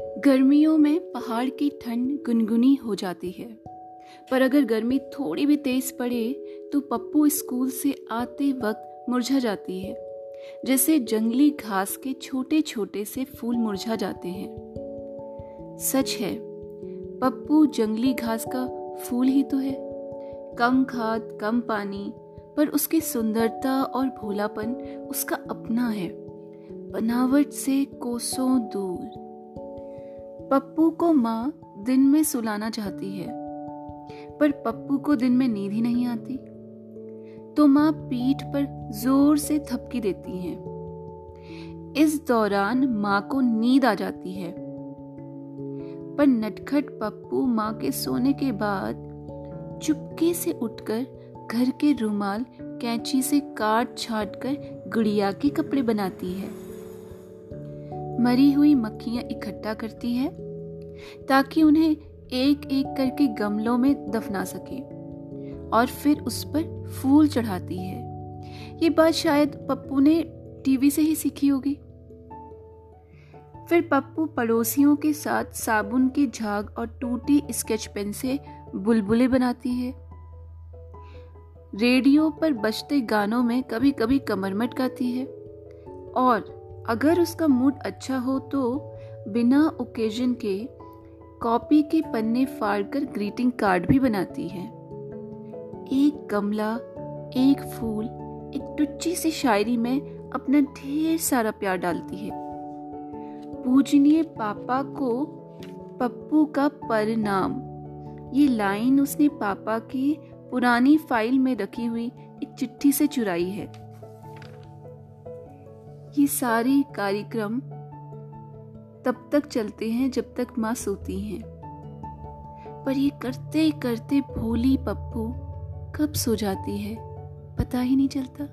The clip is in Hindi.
गर्मियों में पहाड़ की ठंड गुनगुनी हो जाती है। पर अगर गर्मी थोड़ी भी तेज पड़े तो पप्पू स्कूल से आते वक्त मुरझा जाती है, जैसे जंगली घास के छोटे छोटे से फूल मुरझा जाते हैं। सच है, पप्पू जंगली घास का फूल ही तो है। कम खाद, कम पानी, पर उसकी सुंदरता और भोलापन उसका अपना है। बनावट से कोसों दूर। पप्पू को माँ दिन में सुलाना चाहती है, पर पप्पू को दिन में नींद ही नहीं आती। तो माँ पीठ पर ज़ोर से थपकी देती है। इस दौरान माँ को नींद आ जाती है। पर नटखट पप्पू माँ के सोने के बाद चुपके से उठकर घर के रुमाल कैंची से काट छाट कर गुड़िया के कपड़े बनाती है। मरी हुई मक्खियाँ इकट्ठा करती है, ताकि उन्हें एक एक करके गमलों में दफना सके, और फिर उस पर फूल चढ़ाती है। ये बात शायद पप्पू ने टीवी से ही सीखी होगी। फिर पप्पू पड़ोसियों के साथ साबुन के झाग और टूटी स्केच पेन से बुलबुलें बनाती है। रेडियो पर बजते गानों में कभी कभी कमर मटकाती है, और अगर उसका मूड अच्छा हो तो बिना ओकेजन के कॉपी के पन्ने फाड़कर ग्रीटिंग कार्ड भी बनाती है। एक गमला, एक फूल, एक टुच्ची सी शायरी में अपना ढेर सारा प्यार डालती है। पूजनीय पापा को पप्पू का परिणाम। ये लाइन उसने पापा की पुरानी फ़ाइल में रखी हुई एक चिट्ठी से चुराई है। ये सारे कार्यक्रम तब तक चलते हैं जब तक माँ सोती हैं। पर ये करते करते भोली पप्पू कब सो जाती है, पता ही नहीं चलता।